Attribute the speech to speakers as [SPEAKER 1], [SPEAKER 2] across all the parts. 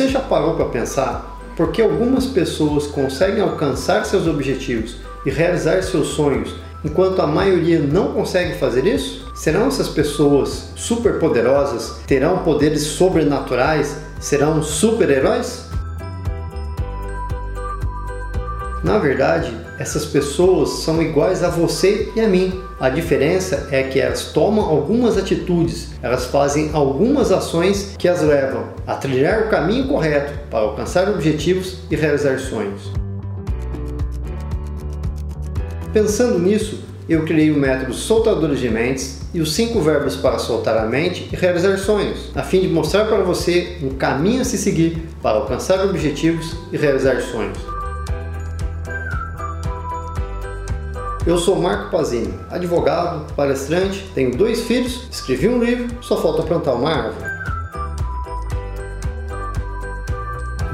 [SPEAKER 1] Você já parou para pensar por que algumas pessoas conseguem alcançar seus objetivos e realizar seus sonhos, enquanto a maioria não consegue fazer isso? Serão essas pessoas superpoderosas? Terão poderes sobrenaturais? Serão super-heróis? Na verdade, essas pessoas são iguais a você e a mim. A diferença é que elas tomam algumas atitudes, elas fazem algumas ações que as levam a trilhar o caminho correto para alcançar objetivos e realizar sonhos. Pensando nisso, eu criei o método Soltadores de Mentes e os cinco verbos para soltar a mente e realizar sonhos, a fim de mostrar para você um caminho a se seguir para alcançar objetivos e realizar sonhos. Eu sou Marco Pazini, advogado, palestrante, tenho dois filhos, escrevi um livro, só falta plantar uma árvore.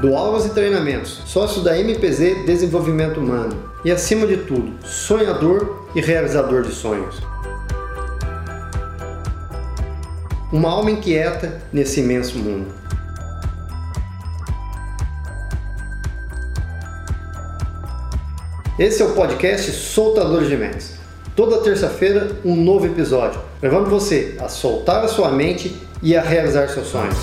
[SPEAKER 1] Dou aulas e treinamentos, sócio da MPZ Desenvolvimento Humano e, acima de tudo, sonhador e realizador de sonhos. Uma alma inquieta nesse imenso mundo. Esse é o podcast Soltadores de Mentes. Toda terça-feira, um novo episódio, levando você a soltar a sua mente e a realizar seus sonhos.